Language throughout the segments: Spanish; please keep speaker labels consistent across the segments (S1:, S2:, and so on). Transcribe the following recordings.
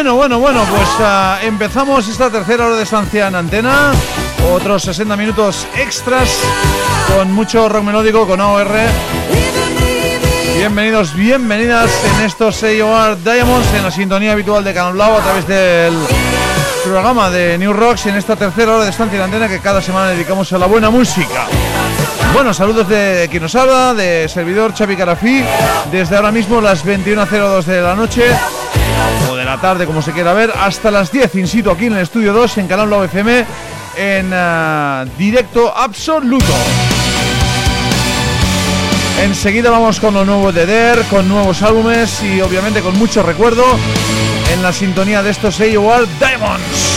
S1: Bueno, bueno, bueno, pues ah, empezamos esta tercera hora de estancia en antena. Otros 60 minutos extras con mucho rock melódico, con AOR. Bienvenidos, bienvenidas en estos AOR Diamonds en la sintonía habitual de Canal Blau a través del programa de New Rocks en esta tercera hora de estancia en antena que cada semana dedicamos a la buena música. Bueno, saludos de quien nos habla, de servidor Xavi Carafí, desde ahora mismo las 21.02 de la noche la tarde, como se quiera ver, hasta las 10 in situ aquí en el estudio 2 en Canal Blau FM en ah, directo absoluto. Enseguida vamos con lo nuevo de Der, con nuevos álbumes y obviamente con mucho recuerdo en la sintonía de estos AOR Diamonds.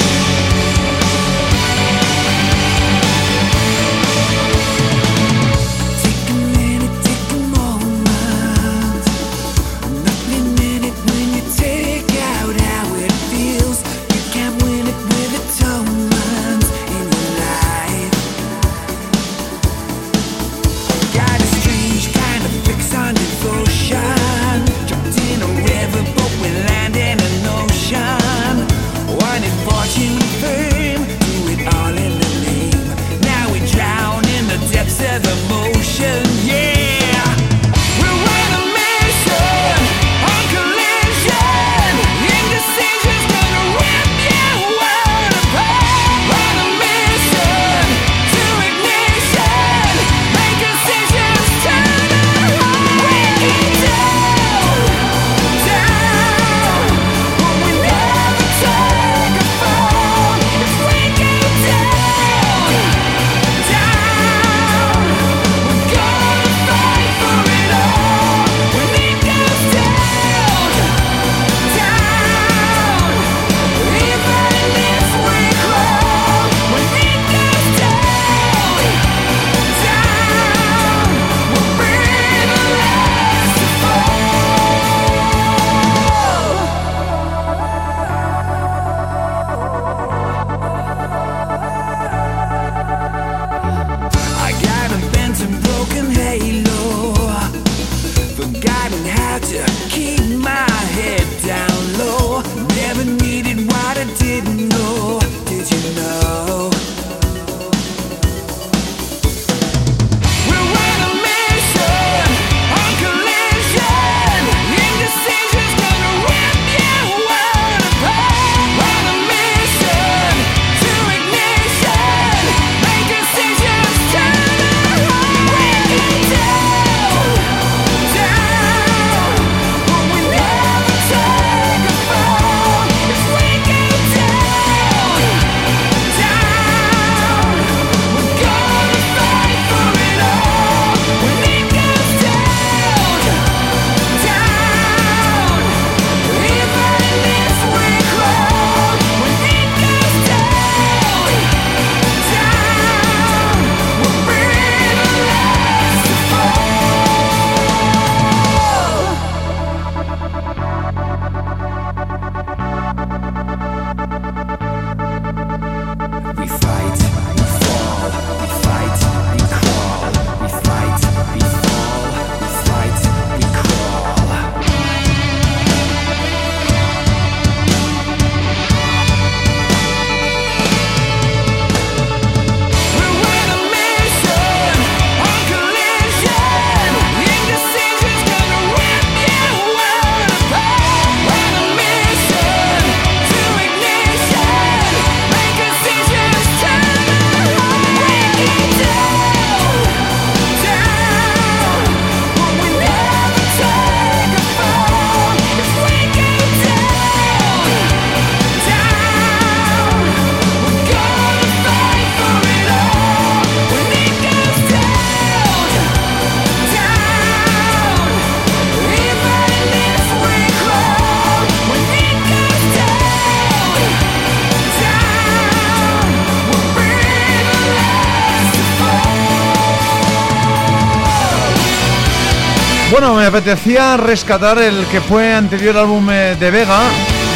S1: Apetecía rescatar el que fue anterior álbum eh, de Vega,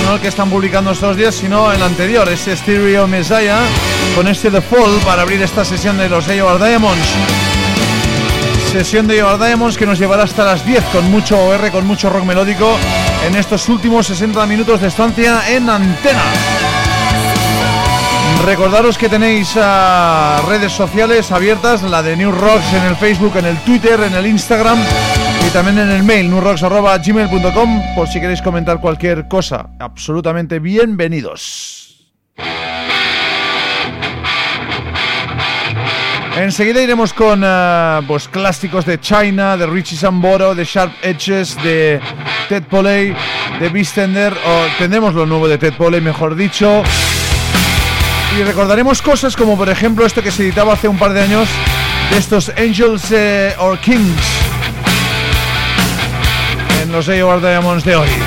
S1: no el que están publicando estos días, sino el anterior, ese Stereo Messiah, con este The Fall para abrir esta sesión de los AOR Diamonds. Sesión de AOR Diamonds que nos llevará hasta las 10 con mucho OR, con mucho rock melódico
S2: en estos últimos 60 minutos de estancia en antena. Recordaros que tenéis ah, redes sociales abiertas, la de New Rocks en el Facebook, en el Twitter, en el Instagram y también en el mail newrocks.gmail.com por si queréis comentar cualquier cosa. Absolutamente bienvenidos. Enseguida iremos con pues, clásicos de China, de Richie Samboro, de Sharp Edges, de Ted Poley, de Beastender, o tendremos lo nuevo de Ted Poley, mejor dicho. Y recordaremos cosas como por ejemplo esto que se editaba hace un par de años de estos Angels eh, or Kings en los AOR Diamonds de hoy.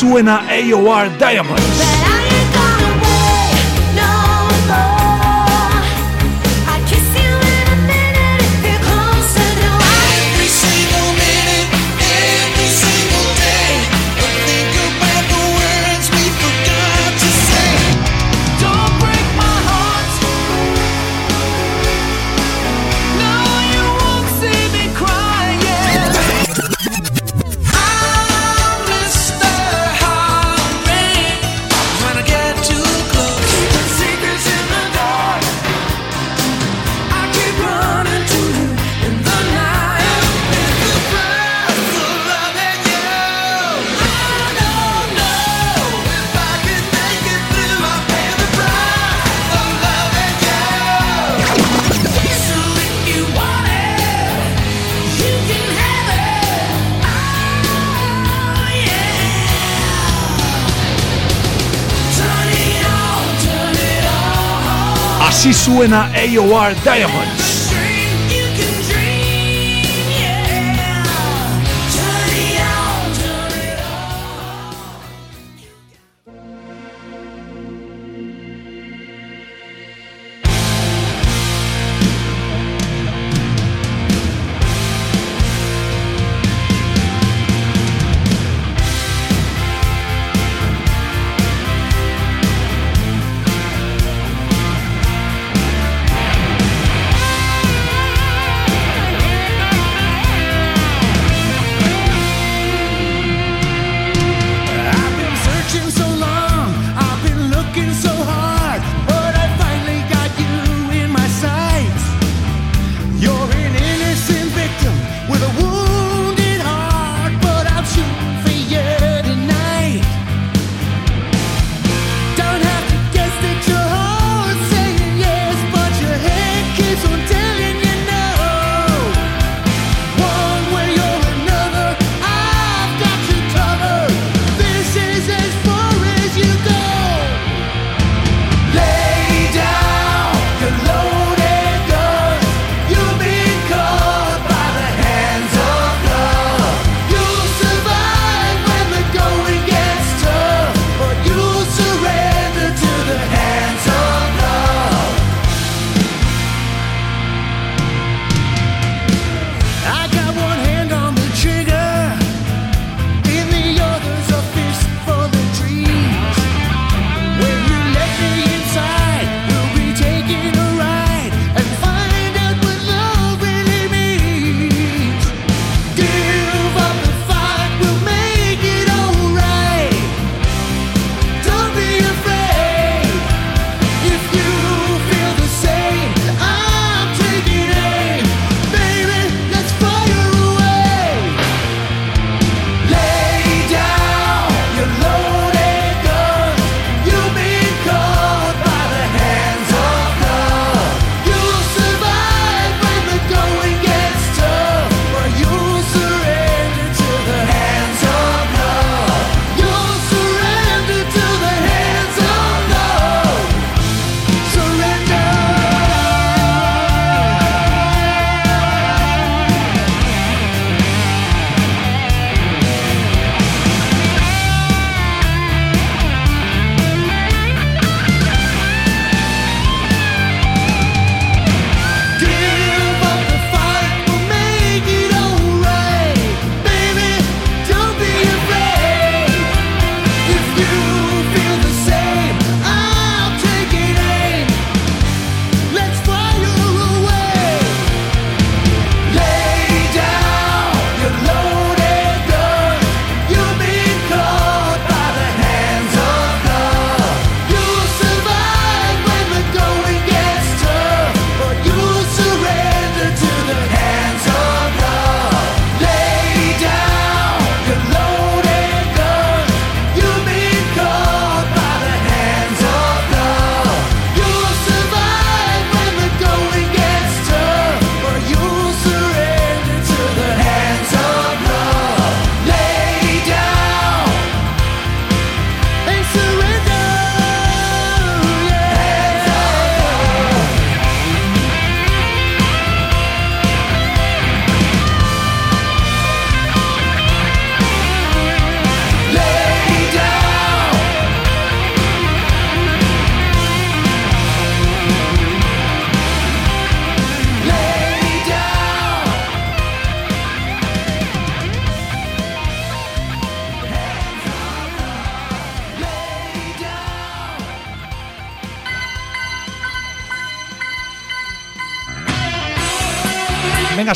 S1: Suena AOR Diamonds. Suena AOR Diamonds.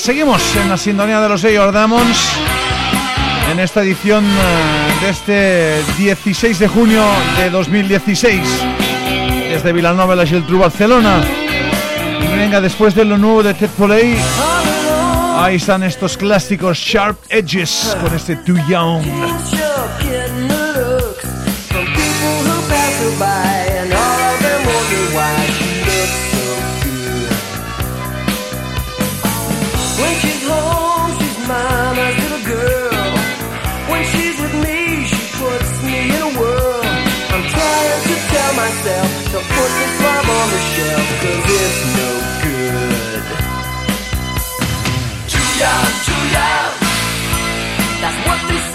S1: Seguimos en la sintonía de los sellos Diamonds en esta edición eh, de este 16 de junio de 2016 desde Vilanova, la Geltrú, Barcelona. Venga, después de lo nuevo de Ted Poley, ahí están estos clásicos Sharp Edges con este Too Young. bomb on the shelf cause it's no good. Too young, too young. That's what they say.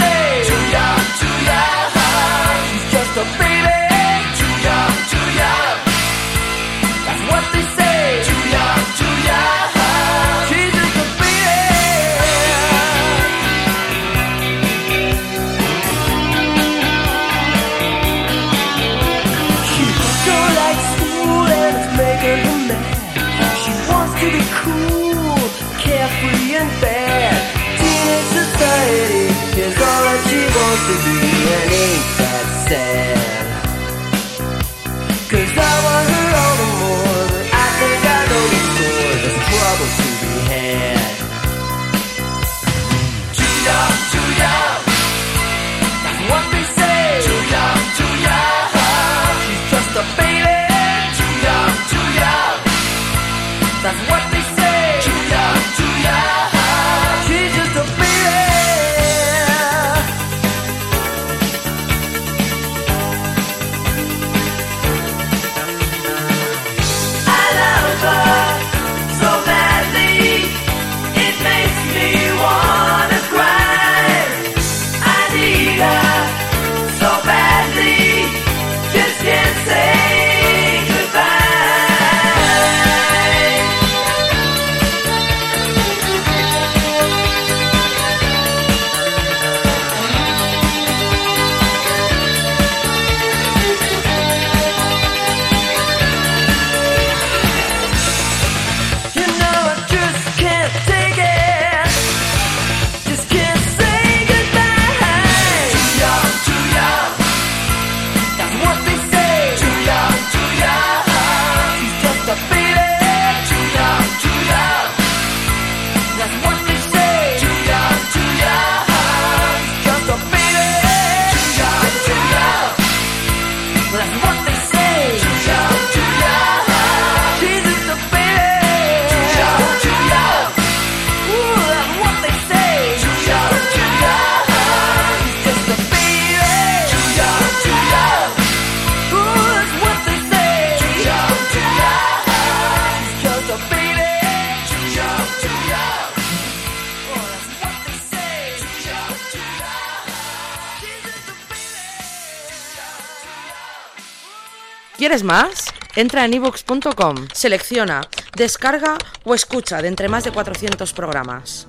S3: ¿Quieres más? Entra en ebooks.com, selecciona, descarga o escucha de entre más de 400 programas.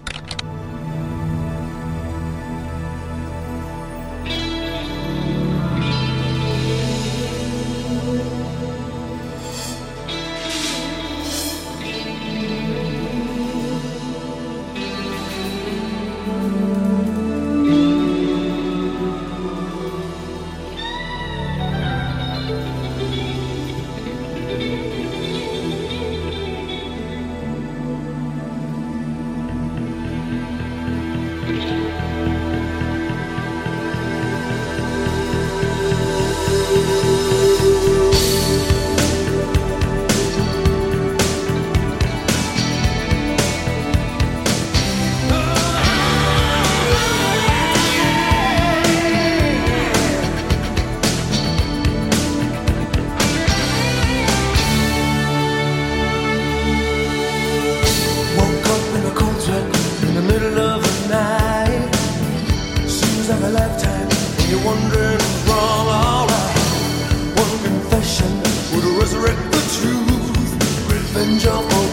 S1: Cho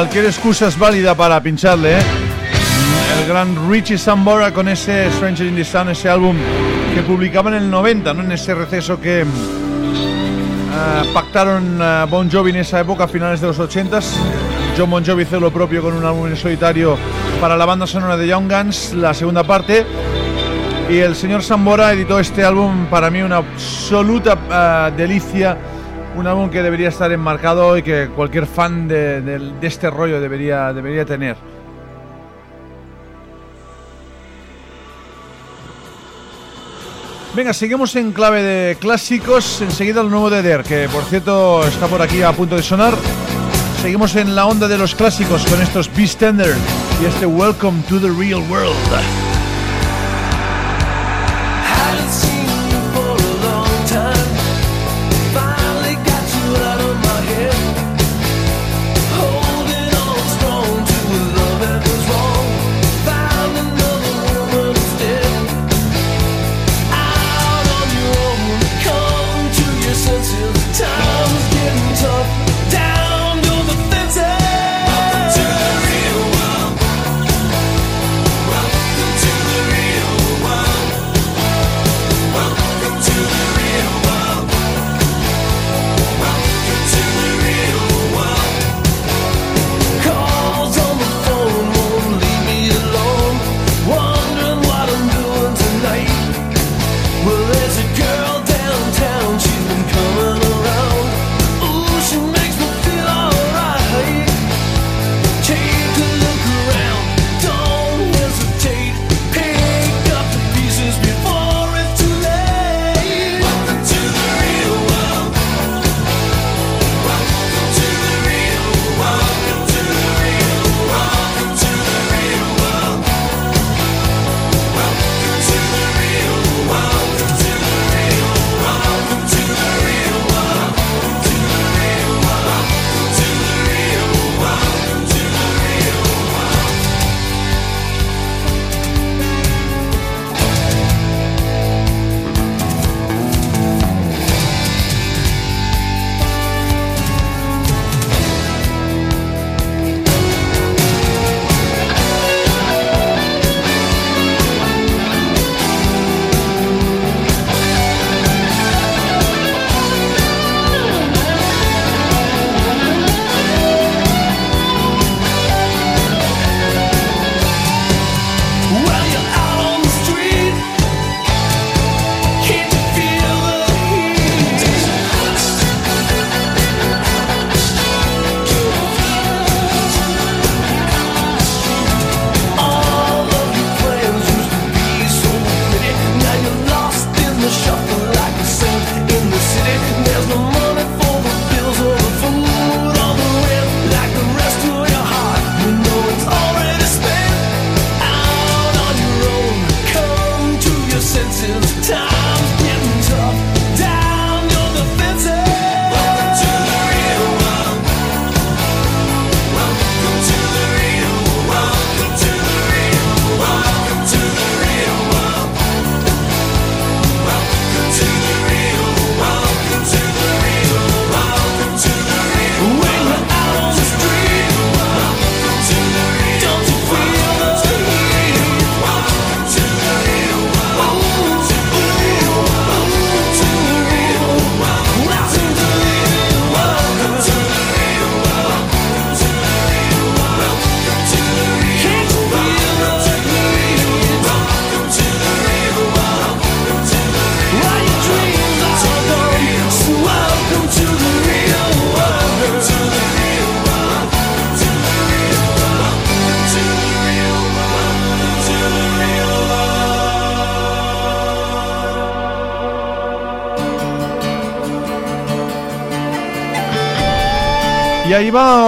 S1: Cualquier excusa es válida para pincharle, ¿eh? El gran Richie Sambora con ese Stranger in the Sun, ese álbum que publicaba en el 90, ¿no? En ese receso que uh, pactaron uh, Bon Jovi en esa época, a finales de los 80s. John Bon Jovi hizo lo propio con un álbum en solitario para la banda sonora de Young Guns, la segunda parte. Y el señor Sambora editó este álbum, para mí una absoluta uh, delicia un álbum que debería estar enmarcado y que cualquier fan de, este rollo debería, debería tener. Venga, seguimos en clave de clásicos. Enseguida el nuevo de Der, que por cierto está por aquí a punto de sonar. Seguimos en la onda de los clásicos con estos Beastender y este Welcome to the Real World.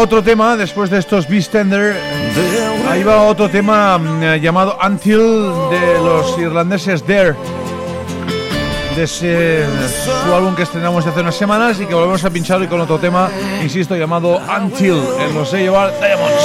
S1: otro tema, después de estos Beastender, ahí va otro tema mm, eh, llamado Until de los irlandeses There, de ese, su álbum que estrenamos hace unas semanas y que volvemos a pinchar hoy con otro tema, insisto, llamado Until, en los sello Diamonds.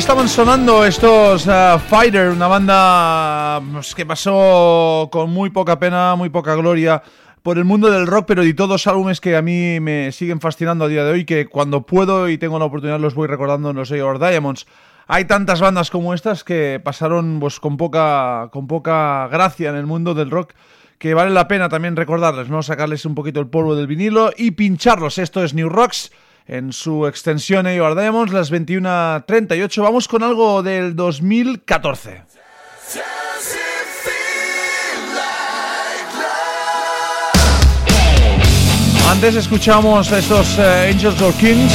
S2: Estaban sonando estos uh, una banda pues, que pasó con muy poca pena, muy poca gloria por el mundo del rock, pero editó dos álbumes que a mí me siguen fascinando a día de hoy, que cuando puedo y tengo la oportunidad los voy recordando en los Or Diamonds. Hay tantas bandas como estas que pasaron pues, con, poca, con poca gracia en el mundo del rock que vale la pena también recordarles, ¿no? Sacarles un poquito el polvo del vinilo y pincharlos. Esto es New Rocks en su extensión AOR Diamonds, las 21.38. Vamos con algo del 2014. Antes escuchamos a estos eh, Angels or Kings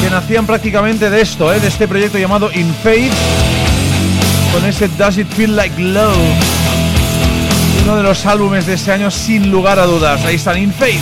S2: que nacían prácticamente de esto, eh, de este proyecto llamado In Faith, con ese Does It Feel Like Love, uno de los álbumes de ese año sin lugar a dudas. Ahí están In Faith.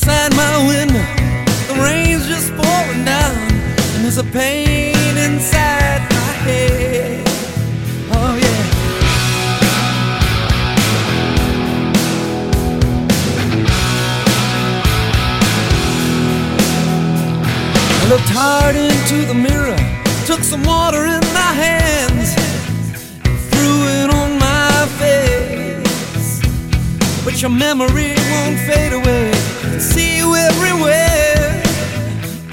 S1: Outside my window, the rain's just pouring down, and there's a pain inside my head. Oh, yeah. I looked hard into the mirror, took some water in my hands, threw it on my face. But your memory won't fade away. See you everywhere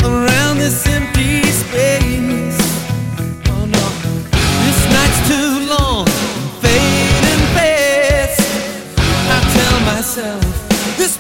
S1: around this empty space. Oh this night's too long, fading fast. I tell myself this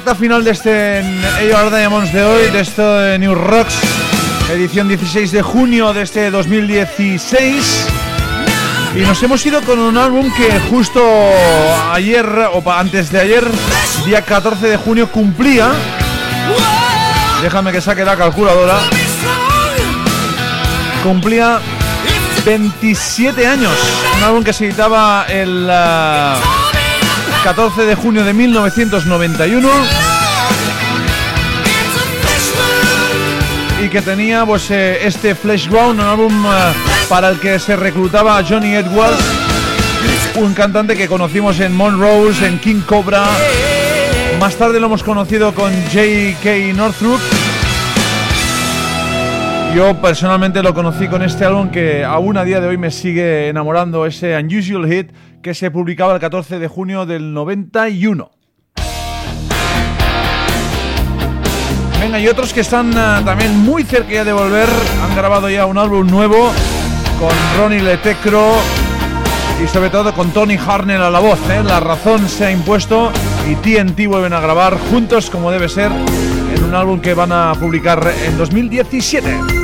S2: recta final de este AOR Diamonds de hoy, de esto de New Rocks, edición 16 de junio de este 2016. Y nos hemos ido con un álbum que justo ayer, o antes de ayer, día 14 de junio, cumplía. Déjame que saque la calculadora. Cumplía 27 años. Un álbum que se editaba el
S1: apart.
S2: 14 de junio de 1991.
S1: It's a flesh wound.
S2: y que tenía pues eh, este Flesh Ground, un álbum eh, para el que se reclutaba a Johnny Edwards, un cantante que conocimos en Monrose, en King Cobra. Más tarde lo hemos conocido con J.K. Northrup. Yo personalmente lo conocí con este álbum que aún a día de hoy me sigue enamorando, ese Unusual Hit que se publicaba el 14 de junio del 91. Venga, y otros que están eh, también muy cerca ya de volver, han grabado ya un álbum nuevo con Ronnie Letecro y sobre todo con Tony Harnell a la voz. ¿eh? La razón se ha impuesto y TNT vuelven a grabar juntos como debe ser en un álbum que van a publicar en 2017.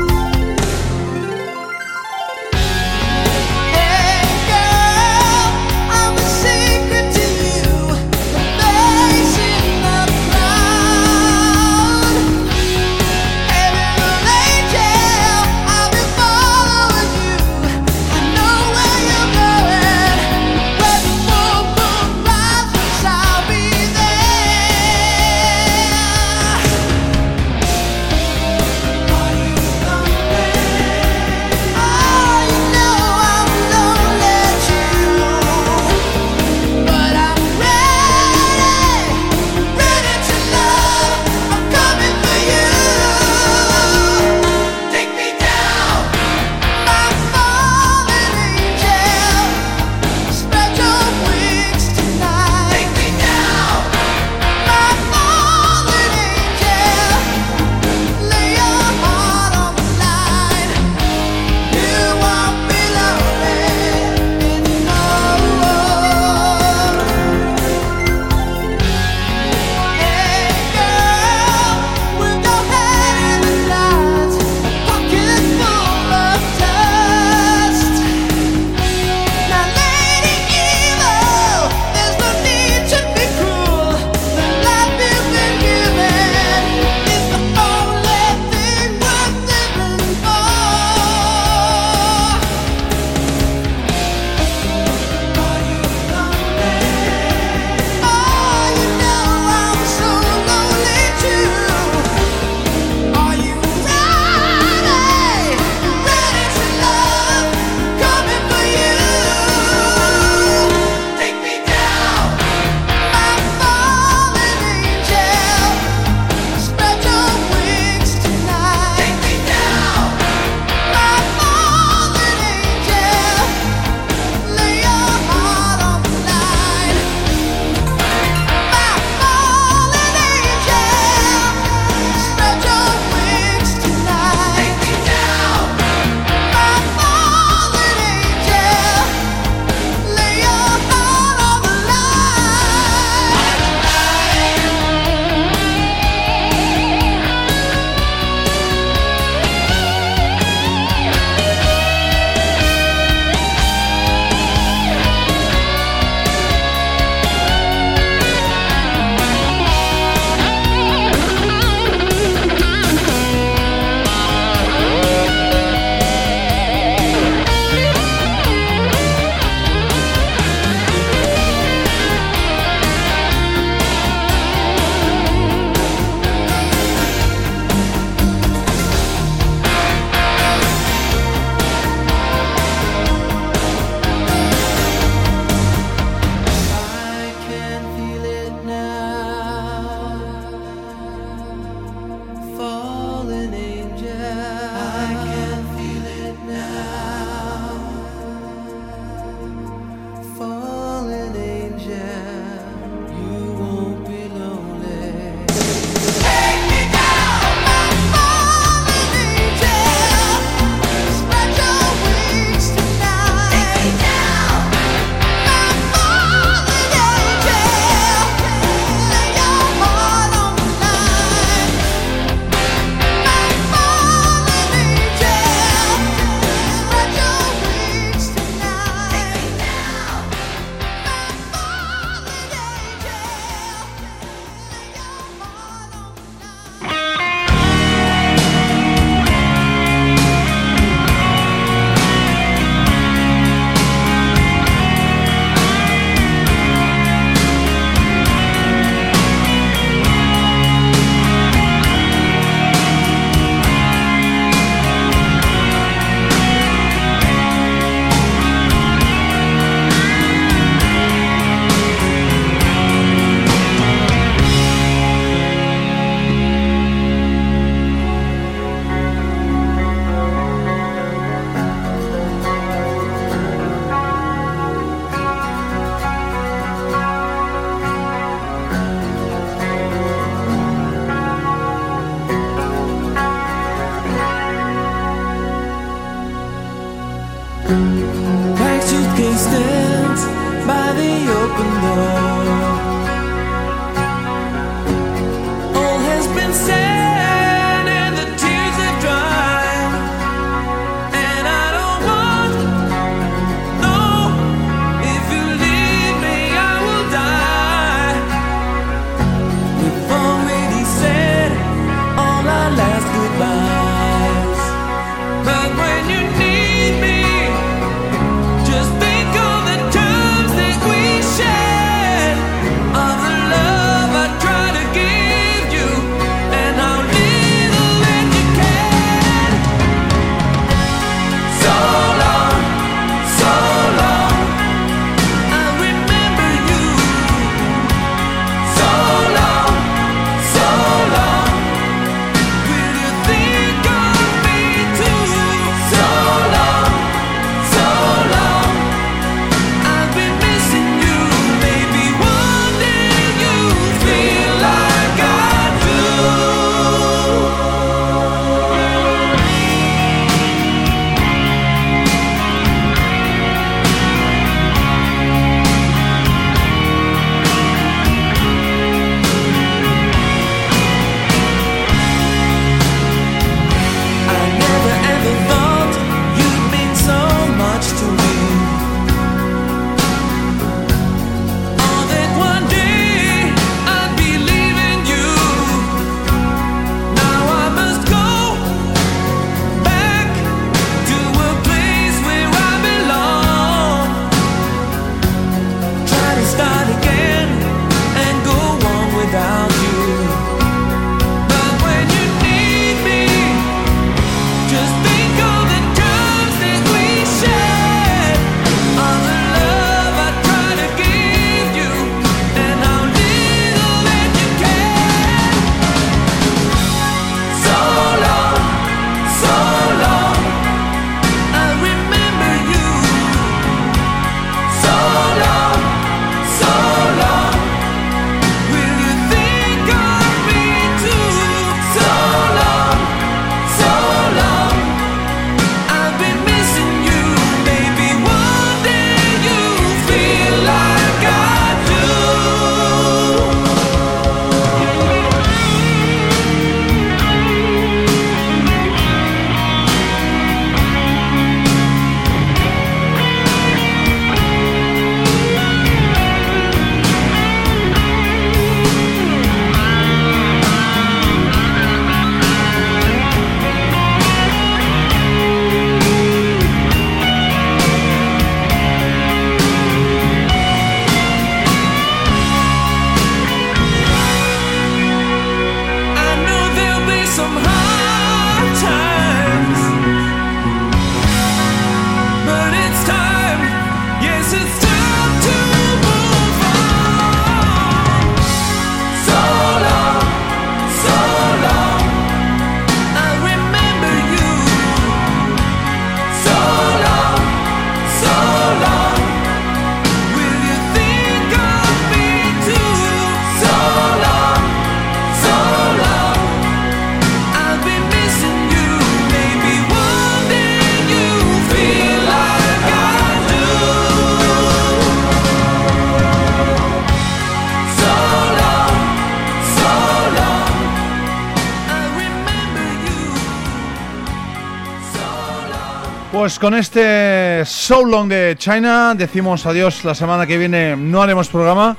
S2: Pues con este So Long de China decimos adiós la semana que viene. No haremos programa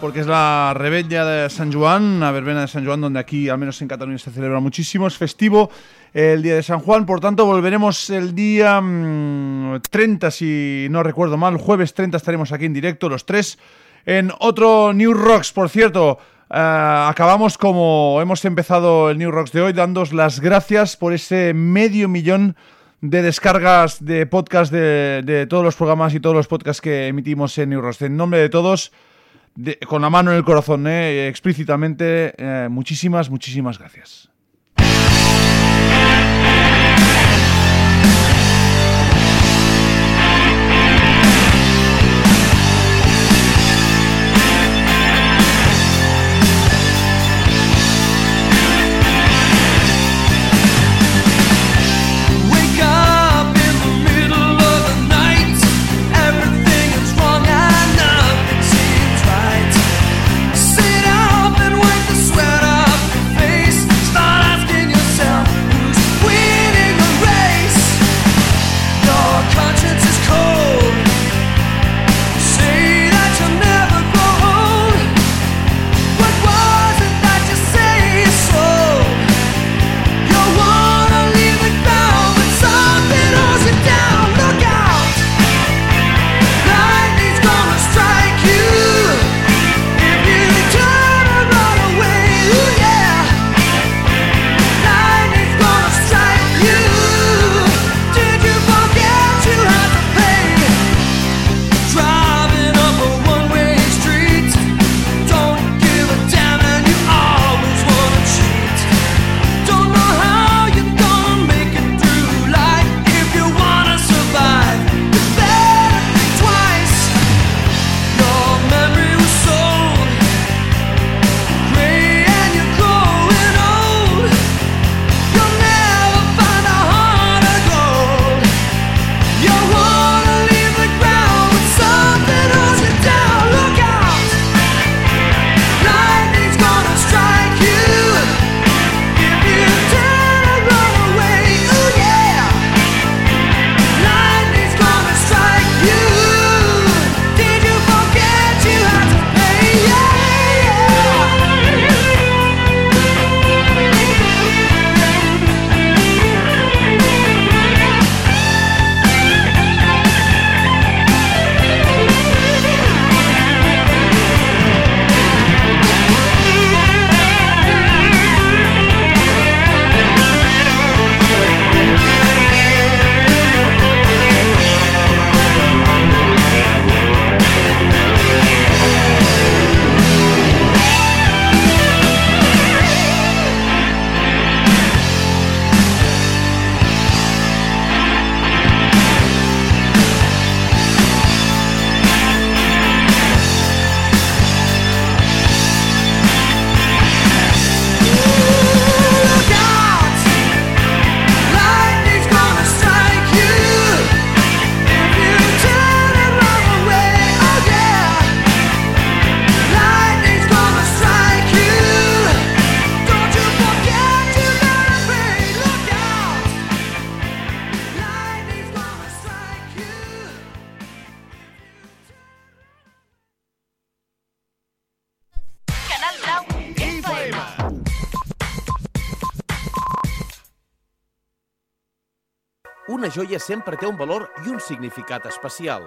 S2: porque es la rebella de San Juan, la verbena de San Juan, donde aquí, al menos en Cataluña, se celebra muchísimo. Es festivo el día de San Juan, por tanto, volveremos el día mm, 30, si no recuerdo mal. Jueves 30 estaremos aquí en directo, los tres, en otro New Rocks, por cierto. Eh, acabamos como hemos empezado el New Rocks de hoy, dándos las gracias por ese medio millón de descargas de podcast de, de, todos los programas y todos los podcasts que emitimos en Eurost. En nombre de todos, de, con la mano en el corazón, eh, explícitamente, eh, muchísimas, muchísimas gracias.
S4: Sempre té un valor i un significat especial.